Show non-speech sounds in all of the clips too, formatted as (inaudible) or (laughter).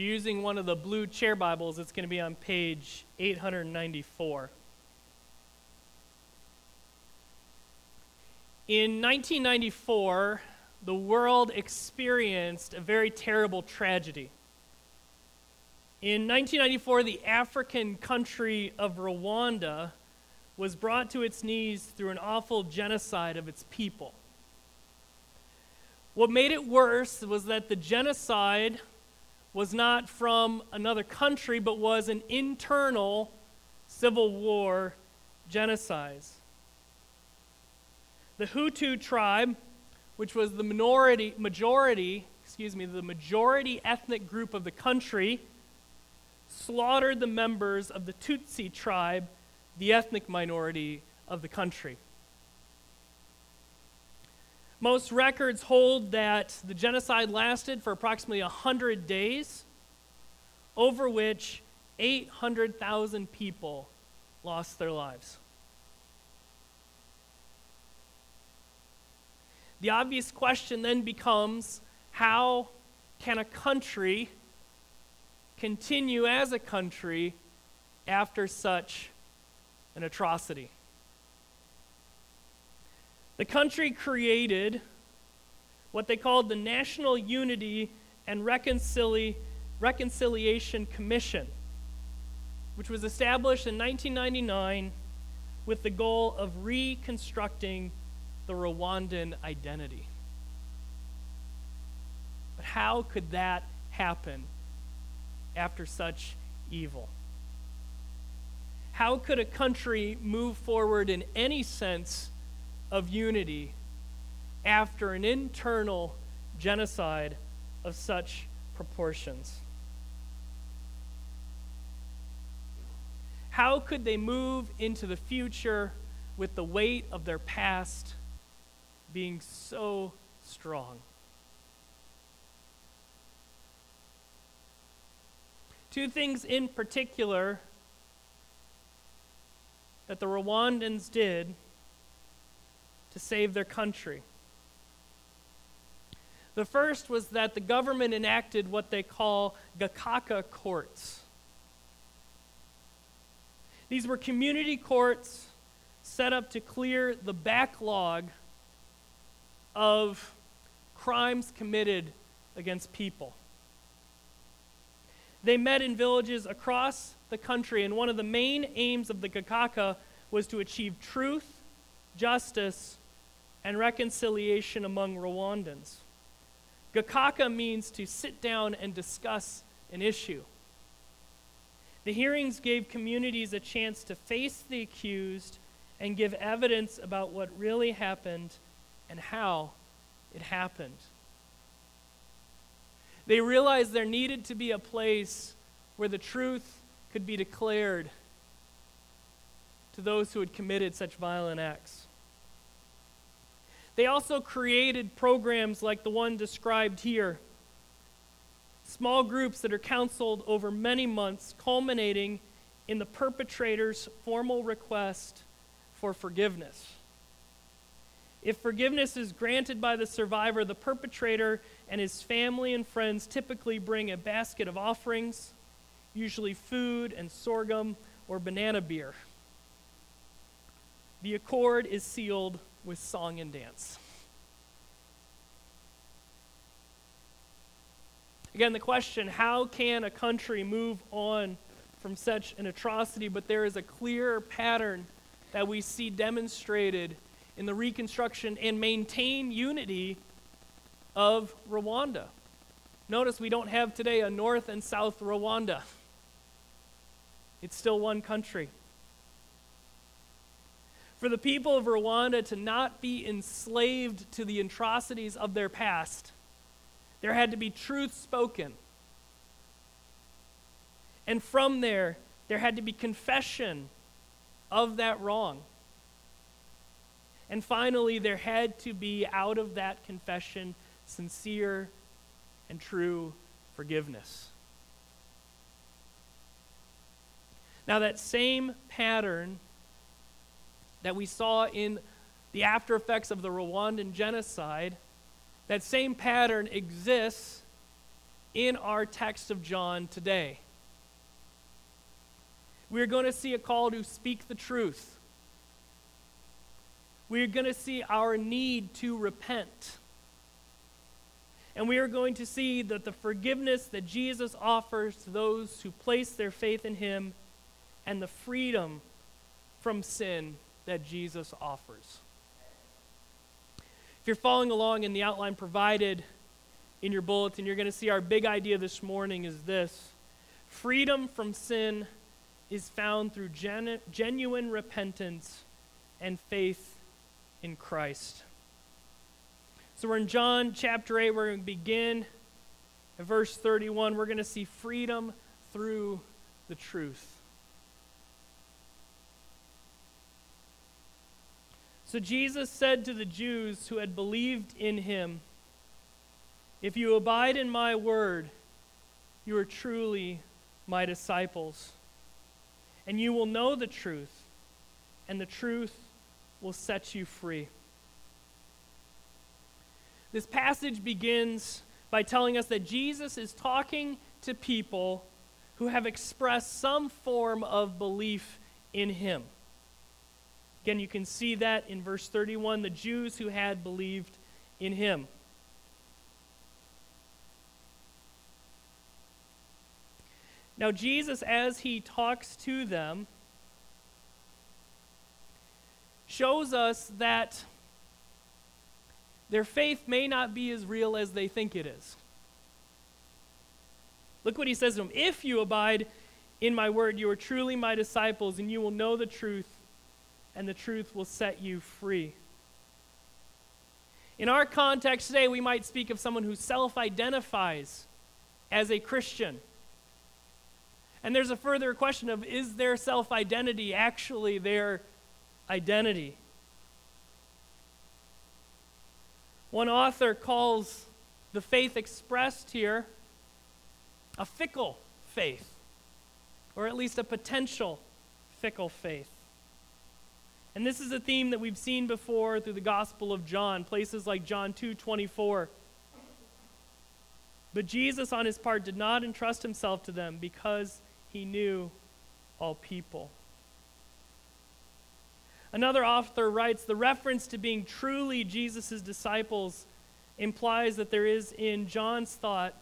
you're using one of the blue chair Bibles, it's going to be on page 894. In 1994, the world experienced a very terrible tragedy. In 1994, the African country of Rwanda was brought to its knees through an awful genocide of its people. What made it worse was that the genocide was not from another country, but was an internal civil war genocide. The Hutu tribe, which was the minority, majority, excuse me, the majority ethnic group of the country, slaughtered the members of the Tutsi tribe, the ethnic minority of the country. Most records hold that the genocide lasted for approximately 100 days, over which 800,000 people lost their lives. The obvious question then becomes how can a country continue as a country after such an atrocity? The country created what they called the National Unity and Reconcili- Reconciliation Commission, which was established in 1999 with the goal of reconstructing the Rwandan identity. But how could that happen after such evil? How could a country move forward in any sense of unity after an internal genocide of such proportions? How could they move into the future with the weight of their past being so strong. Two things in particular that the Rwandans did save their country. The first was that the government enacted what they call Gacaca courts. These were community courts set up to clear the backlog of crimes committed against people. They met in villages across the country, and one of the main aims of the Gacaca was to achieve truth, justice, and reconciliation among Rwandans. Gacaca means to sit down and discuss an issue. The hearings gave communities a chance to face the accused and give evidence about what really happened and how it happened. They realized there needed to be a place where the truth could be declared to those who had committed such violent acts. They also created programs like the one described here small groups that are counseled over many months, culminating in the perpetrator's formal request for forgiveness. If forgiveness is granted by the survivor, the perpetrator and his family and friends typically bring a basket of offerings, usually food and sorghum or banana beer. The accord is sealed with song and dance. Again, the question how can a country move on from such an atrocity? But there is a clear pattern that we see demonstrated in the reconstruction and maintain unity of Rwanda. Notice we don't have today a North and South Rwanda, it's still one country. For the people of Rwanda to not be enslaved to the atrocities of their past, there had to be truth spoken. And from there, there had to be confession of that wrong. And finally, there had to be out of that confession sincere and true forgiveness. Now, that same pattern that we saw in the after effects of the Rwandan genocide, that same pattern exists in our text of John today. We're going to see a call to speak the truth. We're going to see our need to repent. And we are going to see that the forgiveness that Jesus offers to those who place their faith in him and the freedom from sin that Jesus offers. If you're following along in the outline provided in your bulletin, you're going to see our big idea this morning is this freedom from sin is found through genu- genuine repentance and faith in Christ. So we're in John chapter 8. We're going to begin at verse 31. We're going to see freedom through the truth. So Jesus said to the Jews who had believed in him, If you abide in my word, you are truly my disciples. And you will know the truth, and the truth will set you free. This passage begins by telling us that Jesus is talking to people who have expressed some form of belief in him. Again, you can see that in verse 31 the Jews who had believed in him. Now, Jesus, as he talks to them, shows us that their faith may not be as real as they think it is. Look what he says to them If you abide in my word, you are truly my disciples, and you will know the truth, and the truth will set you free. In our context today, we might speak of someone who self identifies as a Christian. And there's a further question of is their self identity actually their identity? One author calls the faith expressed here a fickle faith, or at least a potential fickle faith. And this is a theme that we've seen before through the Gospel of John, places like John 2 24. But Jesus, on his part, did not entrust himself to them because he knew all people. Another author writes the reference to being truly Jesus' disciples implies that there is in John's thought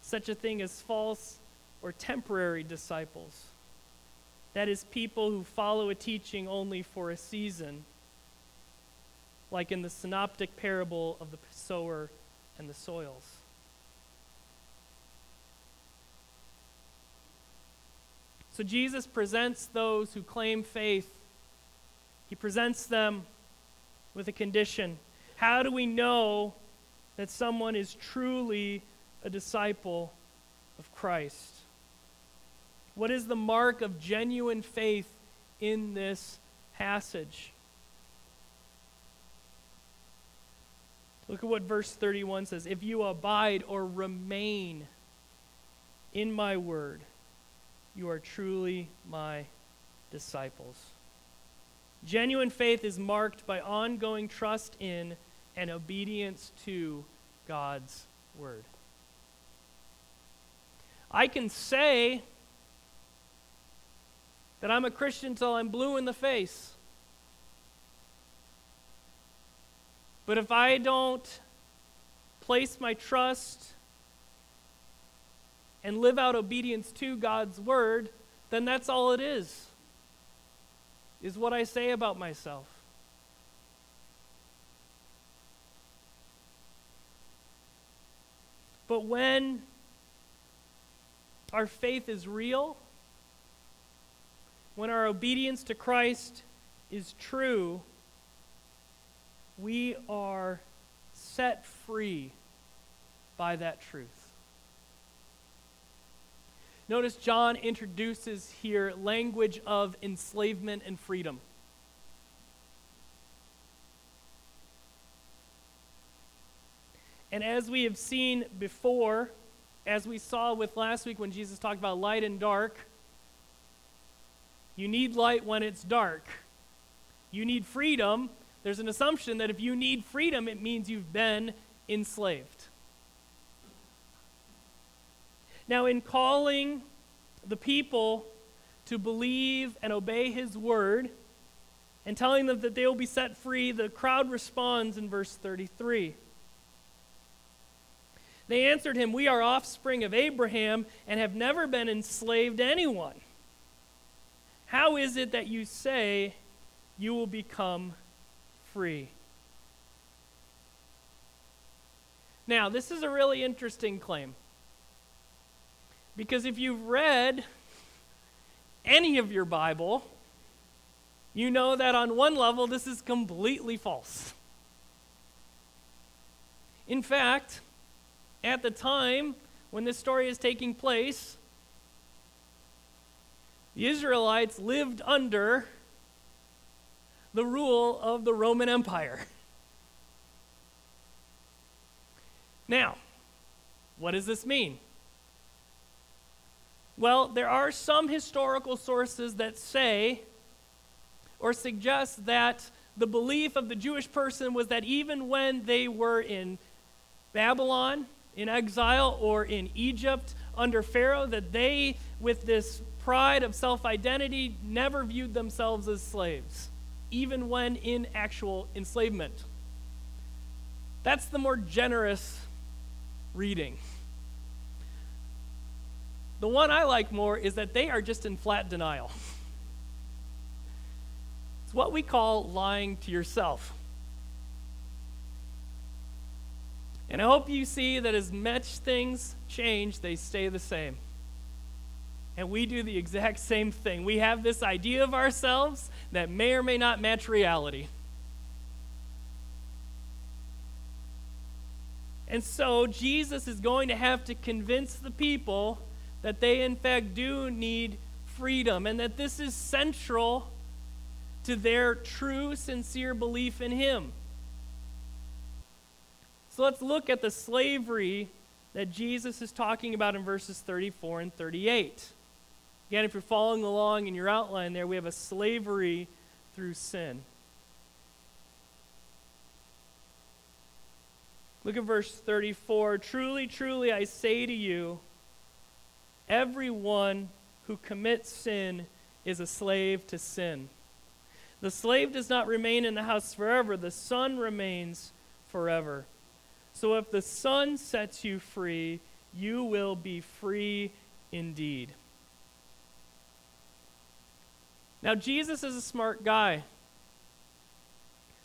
such a thing as false or temporary disciples. That is, people who follow a teaching only for a season, like in the synoptic parable of the sower and the soils. So Jesus presents those who claim faith, he presents them with a condition. How do we know that someone is truly a disciple of Christ? What is the mark of genuine faith in this passage? Look at what verse 31 says. If you abide or remain in my word, you are truly my disciples. Genuine faith is marked by ongoing trust in and obedience to God's word. I can say that I'm a Christian till I'm blue in the face. But if I don't place my trust and live out obedience to God's word, then that's all it is. Is what I say about myself. But when our faith is real, when our obedience to Christ is true, we are set free by that truth. Notice John introduces here language of enslavement and freedom. And as we have seen before, as we saw with last week when Jesus talked about light and dark, you need light when it's dark. You need freedom. There's an assumption that if you need freedom, it means you've been enslaved. Now, in calling the people to believe and obey his word and telling them that they will be set free, the crowd responds in verse 33. They answered him, We are offspring of Abraham and have never been enslaved to anyone. How is it that you say you will become free? Now, this is a really interesting claim. Because if you've read any of your Bible, you know that on one level, this is completely false. In fact, at the time when this story is taking place, the Israelites lived under the rule of the Roman Empire. Now, what does this mean? Well, there are some historical sources that say or suggest that the belief of the Jewish person was that even when they were in Babylon, in exile, or in Egypt under Pharaoh, that they, with this pride of self identity, never viewed themselves as slaves, even when in actual enslavement. That's the more generous reading. The one I like more is that they are just in flat denial. It's what we call lying to yourself. And I hope you see that as much things change, they stay the same. And we do the exact same thing. We have this idea of ourselves that may or may not match reality. And so Jesus is going to have to convince the people that they, in fact, do need freedom and that this is central to their true, sincere belief in Him. So let's look at the slavery that Jesus is talking about in verses 34 and 38. Again, if you're following along in your outline there, we have a slavery through sin. Look at verse 34. Truly, truly, I say to you, Everyone who commits sin is a slave to sin. The slave does not remain in the house forever, the son remains forever. So if the son sets you free, you will be free indeed. Now, Jesus is a smart guy.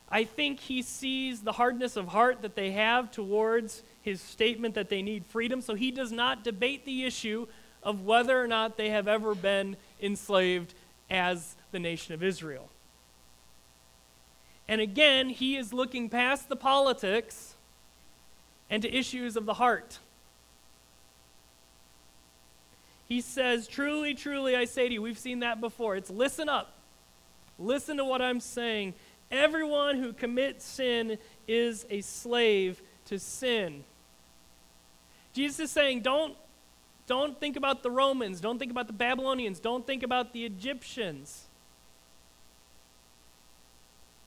I think he sees the hardness of heart that they have towards his statement that they need freedom, so he does not debate the issue of whether or not they have ever been enslaved as the nation of Israel. And again, he is looking past the politics and to issues of the heart. He says, Truly, truly, I say to you, we've seen that before. It's listen up. Listen to what I'm saying. Everyone who commits sin is a slave to sin. Jesus is saying, don't don't think about the Romans. Don't think about the Babylonians. Don't think about the Egyptians.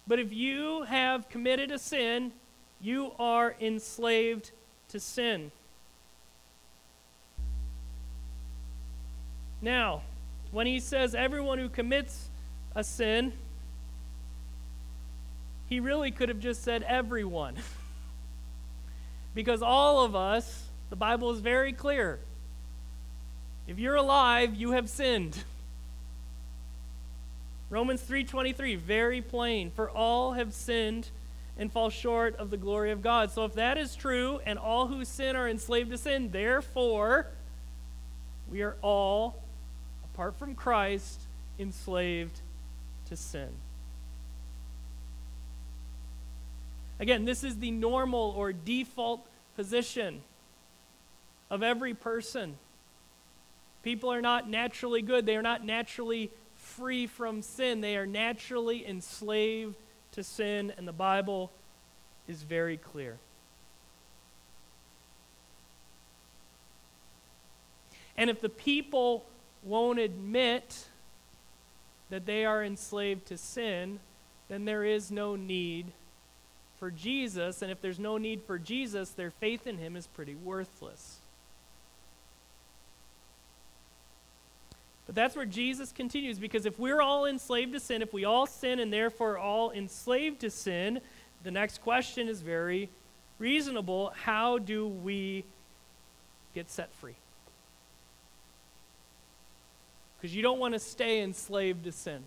But if you have committed a sin, you are enslaved to sin. Now, when he says everyone who commits a sin, he really could have just said everyone. (laughs) because all of us, the Bible is very clear, if you're alive, you have sinned. (laughs) Romans 3:23 very plain for all have sinned and fall short of the glory of God. So if that is true and all who sin are enslaved to sin, therefore we are all apart from Christ enslaved to sin. Again, this is the normal or default position of every person. People are not naturally good. They are not naturally free from sin. They are naturally enslaved to sin, and the Bible is very clear. And if the people won't admit that they are enslaved to sin, then there is no need for Jesus. And if there's no need for Jesus, their faith in him is pretty worthless. But that's where Jesus continues because if we're all enslaved to sin, if we all sin and therefore all enslaved to sin, the next question is very reasonable. How do we get set free? Because you don't want to stay enslaved to sin.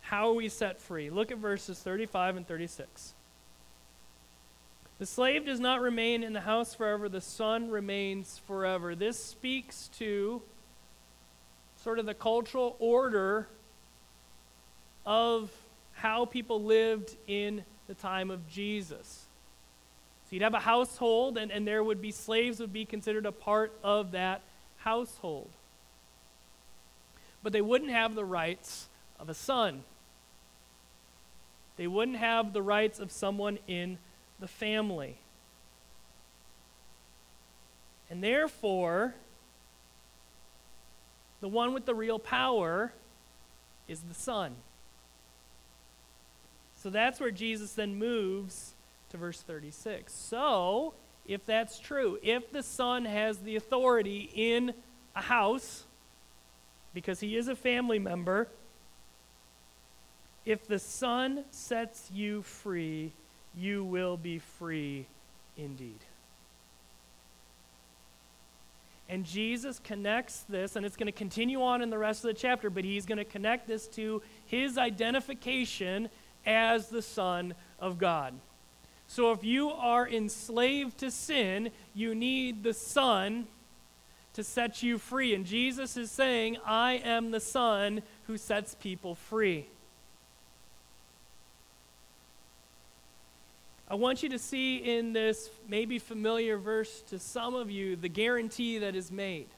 How are we set free? Look at verses 35 and 36. The slave does not remain in the house forever, the son remains forever. This speaks to sort of the cultural order of how people lived in the time of Jesus. So you'd have a household, and, and there would be slaves would be considered a part of that household. But they wouldn't have the rights of a son. They wouldn't have the rights of someone in the family. And therefore, the one with the real power is the Son. So that's where Jesus then moves to verse 36. So, if that's true, if the Son has the authority in a house, because he is a family member, if the Son sets you free, you will be free indeed. And Jesus connects this, and it's going to continue on in the rest of the chapter, but he's going to connect this to his identification as the Son of God. So if you are enslaved to sin, you need the Son to set you free. And Jesus is saying, I am the Son who sets people free. I want you to see in this maybe familiar verse to some of you the guarantee that is made.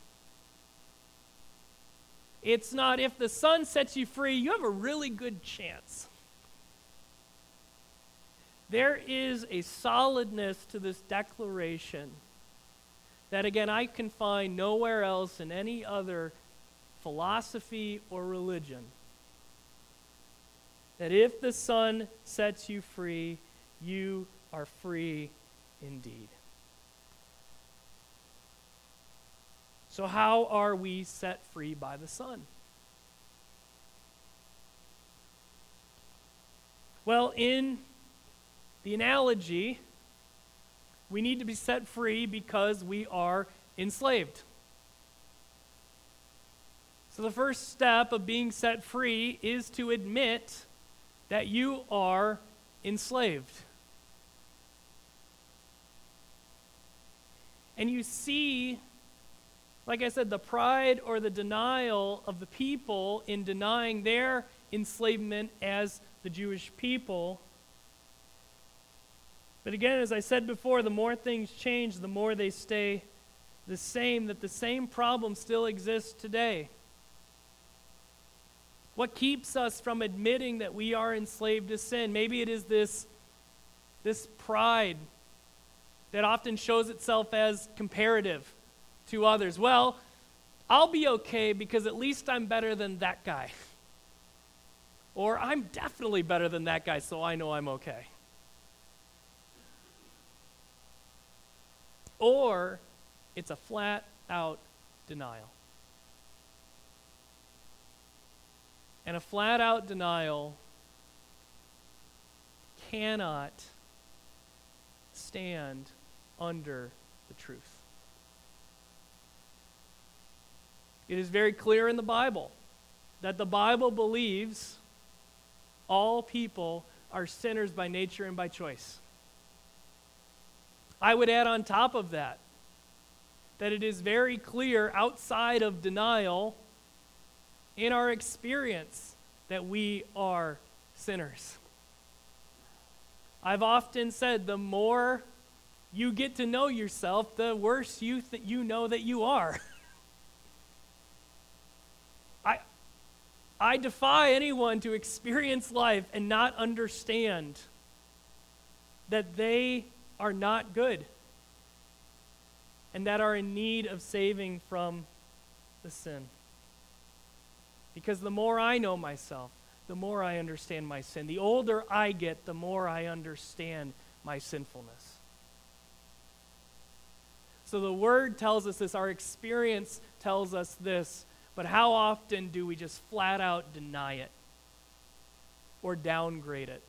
It's not if the Son sets you free, you have a really good chance. There is a solidness to this declaration that, again, I can find nowhere else in any other philosophy or religion. That if the Son sets you free, you are free indeed. So, how are we set free by the Son? Well, in the analogy, we need to be set free because we are enslaved. So, the first step of being set free is to admit that you are enslaved. And you see, like I said, the pride or the denial of the people in denying their enslavement as the Jewish people. But again, as I said before, the more things change, the more they stay the same, that the same problem still exists today. What keeps us from admitting that we are enslaved to sin? Maybe it is this, this pride that often shows itself as comparative to others. Well, I'll be okay because at least I'm better than that guy. Or I'm definitely better than that guy, so I know I'm okay. Or it's a flat out denial. And a flat out denial cannot stand under the truth. It is very clear in the Bible that the Bible believes all people are sinners by nature and by choice. I would add on top of that that it is very clear outside of denial in our experience that we are sinners. I've often said the more you get to know yourself, the worse you, th- you know that you are. (laughs) I, I defy anyone to experience life and not understand that they are not good and that are in need of saving from the sin. Because the more I know myself, the more I understand my sin. The older I get, the more I understand my sinfulness. So the word tells us this, our experience tells us this, but how often do we just flat out deny it? Or downgrade it?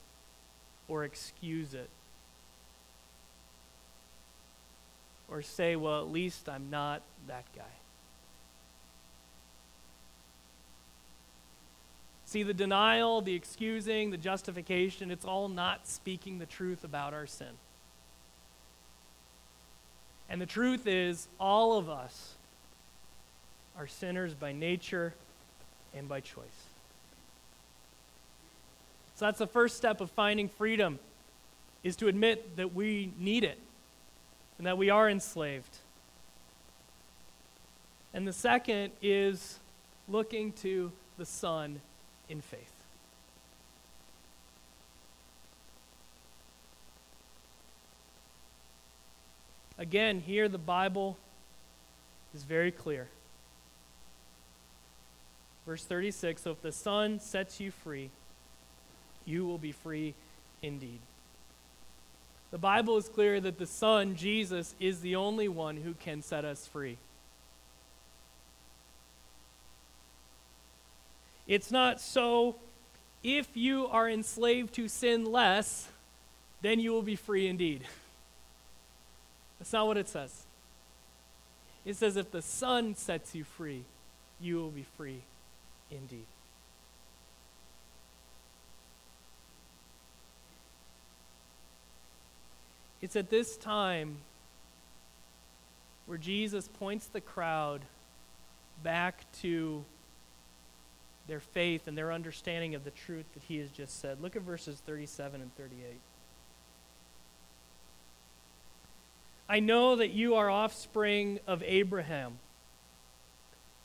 Or excuse it? Or say, well, at least I'm not that guy. See, the denial, the excusing, the justification, it's all not speaking the truth about our sin. And the truth is, all of us are sinners by nature and by choice. So that's the first step of finding freedom is to admit that we need it and that we are enslaved. And the second is looking to the Son in faith. Again, here the Bible is very clear. Verse 36 So if the Son sets you free, you will be free indeed. The Bible is clear that the Son, Jesus, is the only one who can set us free. It's not so if you are enslaved to sin less, then you will be free indeed. That's not what it says. It says, if the Son sets you free, you will be free indeed. It's at this time where Jesus points the crowd back to their faith and their understanding of the truth that he has just said. Look at verses 37 and 38. I know that you are offspring of Abraham.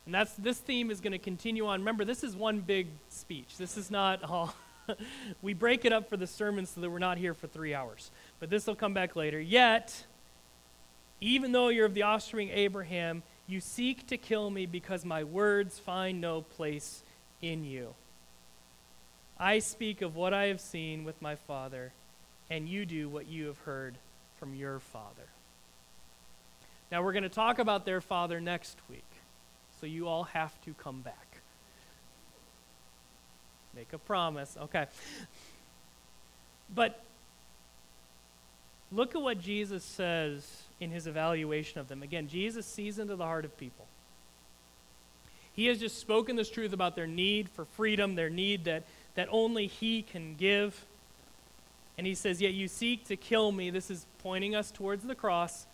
And that's this theme is going to continue on. Remember, this is one big speech. This is not all. (laughs) we break it up for the sermon so that we're not here for three hours. But this will come back later. Yet, even though you're of the offspring Abraham, you seek to kill me because my words find no place in you. I speak of what I have seen with my Father, and you do what you have heard from your Father. Now, we're going to talk about their Father next week, so you all have to come back. Make a promise. Okay. But look at what Jesus says in his evaluation of them. Again, Jesus sees into the heart of people. He has just spoken this truth about their need for freedom, their need that, that only He can give. And He says, Yet you seek to kill me. This is pointing us towards the cross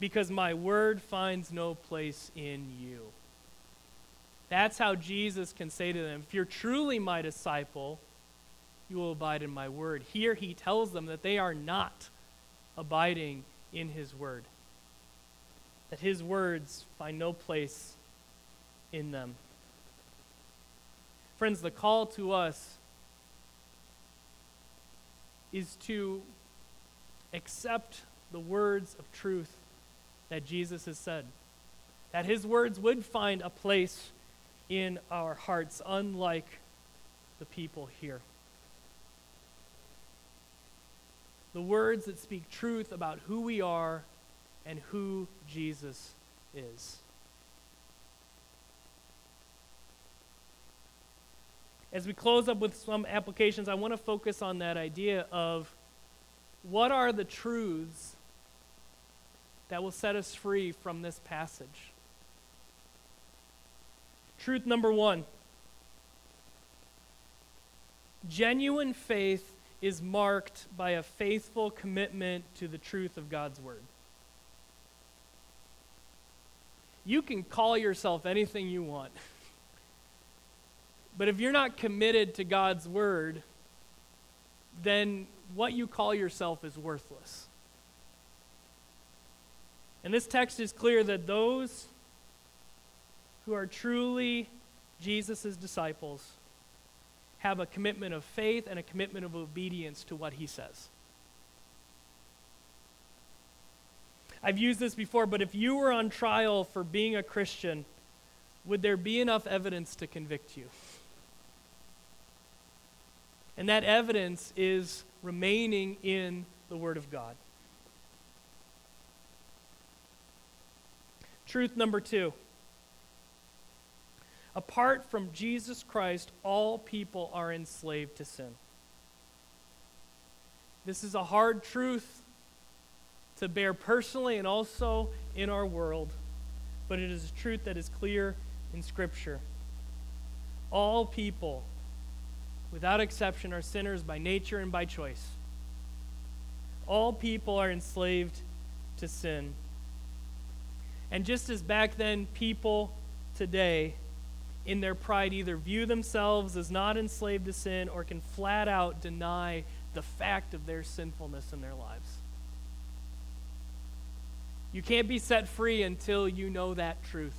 because my word finds no place in you. That's how Jesus can say to them, If you're truly my disciple, you will abide in my word. Here he tells them that they are not abiding in his word, that his words find no place in them. Friends, the call to us is to accept the words of truth that Jesus has said. That his words would find a place in our hearts, unlike the people here. The words that speak truth about who we are and who Jesus is. as we close up with some applications, I want to focus on that idea of what are the truths that will set us free from this passage. Truth number one genuine faith is marked by a faithful commitment to the truth of God's Word. You can call yourself anything you want. But if you're not committed to God's word, then what you call yourself is worthless. And this text is clear that those who are truly Jesus' disciples have a commitment of faith and a commitment of obedience to what he says. I've used this before, but if you were on trial for being a Christian, would there be enough evidence to convict you? And that evidence is remaining in the Word of God. Truth number two. Apart from Jesus Christ, all people are enslaved to sin. This is a hard truth to bear personally and also in our world, but it is a truth that is clear in Scripture. All people, without exception, are sinners by nature and by choice. All people are enslaved to sin. And just as back then, people today, in their pride, either view themselves as not enslaved to sin or can flat out deny the fact of their sinfulness in their lives. You can't be set free until you know that truth.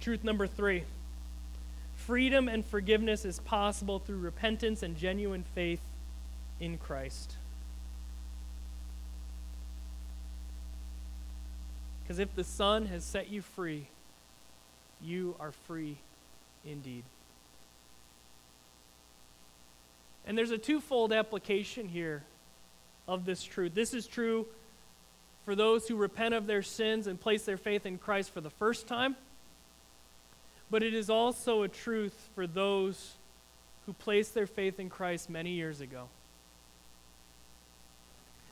Truth number three freedom and forgiveness is possible through repentance and genuine faith in Christ. Because if the Son has set you free, you are free indeed. And there's a twofold application here of this truth. This is true for those who repent of their sins and place their faith in Christ for the first time, but it is also a truth for those who placed their faith in Christ many years ago.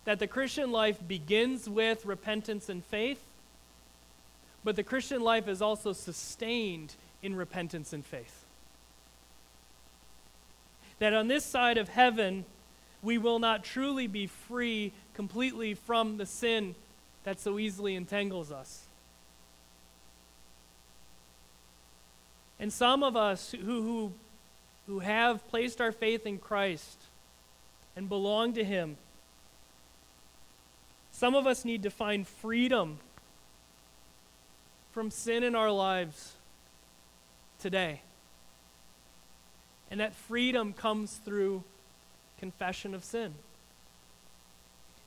That the Christian life begins with repentance and faith, but the Christian life is also sustained in repentance and faith. That on this side of heaven, we will not truly be free completely from the sin that so easily entangles us. And some of us who, who, who have placed our faith in Christ and belong to Him, some of us need to find freedom from sin in our lives today. And that freedom comes through confession of sin.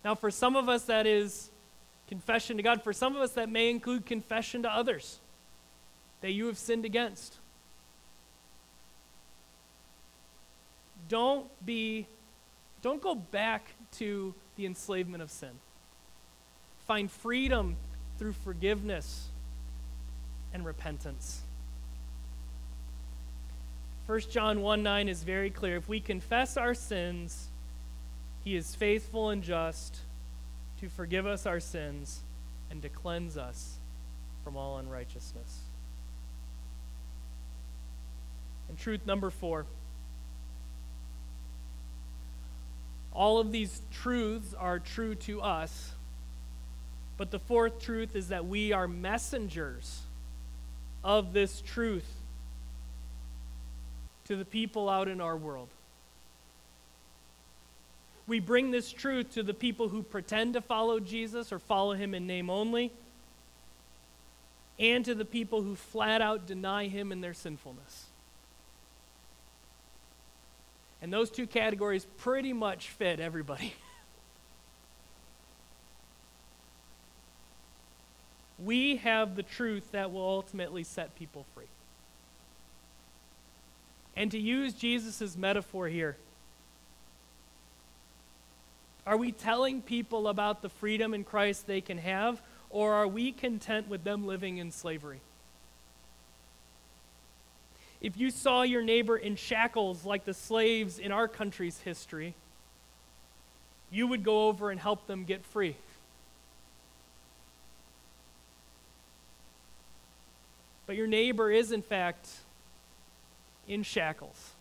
Now, for some of us, that is confession to God. For some of us, that may include confession to others that you have sinned against. Don't be, don't go back to the enslavement of sin. Find freedom through forgiveness and repentance. 1 John 1 9 is very clear. If we confess our sins, he is faithful and just to forgive us our sins and to cleanse us from all unrighteousness. And truth number four all of these truths are true to us, but the fourth truth is that we are messengers of this truth to the people out in our world. We bring this truth to the people who pretend to follow Jesus or follow him in name only, and to the people who flat out deny him in their sinfulness. And those two categories pretty much fit everybody. (laughs) we have the truth that will ultimately set people free. And to use Jesus' metaphor here, are we telling people about the freedom in Christ they can have, or are we content with them living in slavery? If you saw your neighbor in shackles like the slaves in our country's history, you would go over and help them get free. But your neighbor is, in fact, in shackles.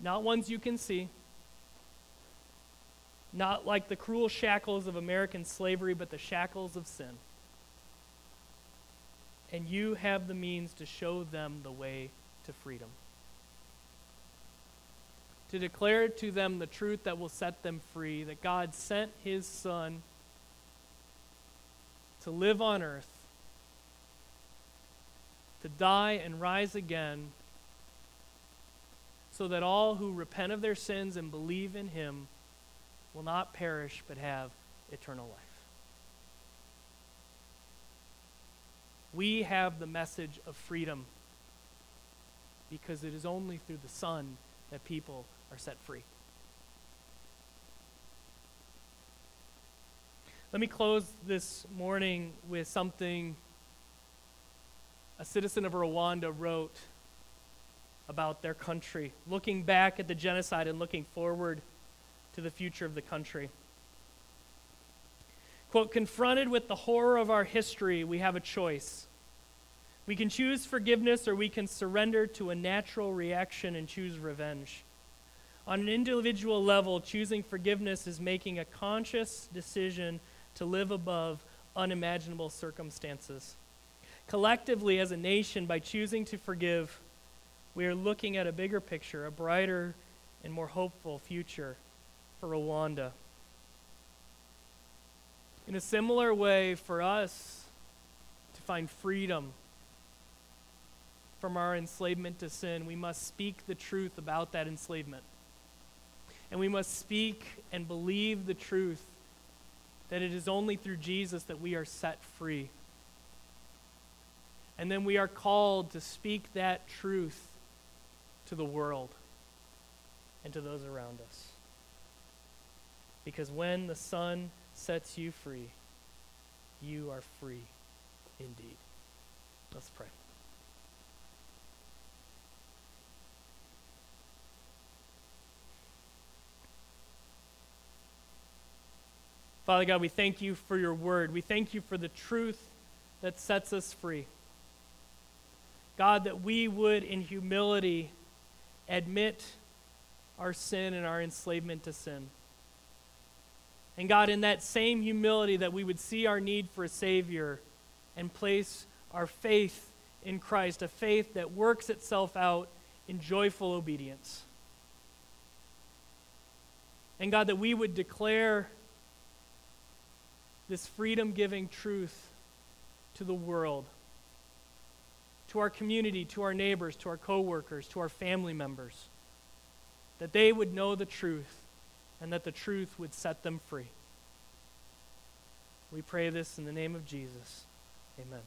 Not ones you can see, not like the cruel shackles of American slavery, but the shackles of sin. And you have the means to show them the way to freedom. To declare to them the truth that will set them free, that God sent his Son to live on earth to die and rise again, so that all who repent of their sins and believe in him will not perish but have eternal life. We have the message of freedom because it is only through the Son that people are set free. Let me close this morning with something a citizen of Rwanda wrote about their country, looking back at the genocide and looking forward to the future of the country. Quote, confronted with the horror of our history, we have a choice. We can choose forgiveness or we can surrender to a natural reaction and choose revenge. On an individual level, choosing forgiveness is making a conscious decision to live above unimaginable circumstances. Collectively, as a nation, by choosing to forgive, we are looking at a bigger picture, a brighter and more hopeful future for Rwanda. In a similar way, for us to find freedom from our enslavement to sin, we must speak the truth about that enslavement. And we must speak and believe the truth that it is only through Jesus that we are set free. And then we are called to speak that truth to the world and to those around us. Because when the Son sets you free, you are free indeed. Let's pray. Father God, we thank you for your word. We thank you for the truth that sets us free. God, that we would, in humility, admit our sin and our enslavement to sin. And God, in that same humility, that we would see our need for a Savior and place our faith in Christ, a faith that works itself out in joyful obedience. And God, that we would declare this freedom giving truth to the world, to our community, to our neighbors, to our coworkers, to our family members, that they would know the truth and that the truth would set them free. We pray this in the name of Jesus. Amen.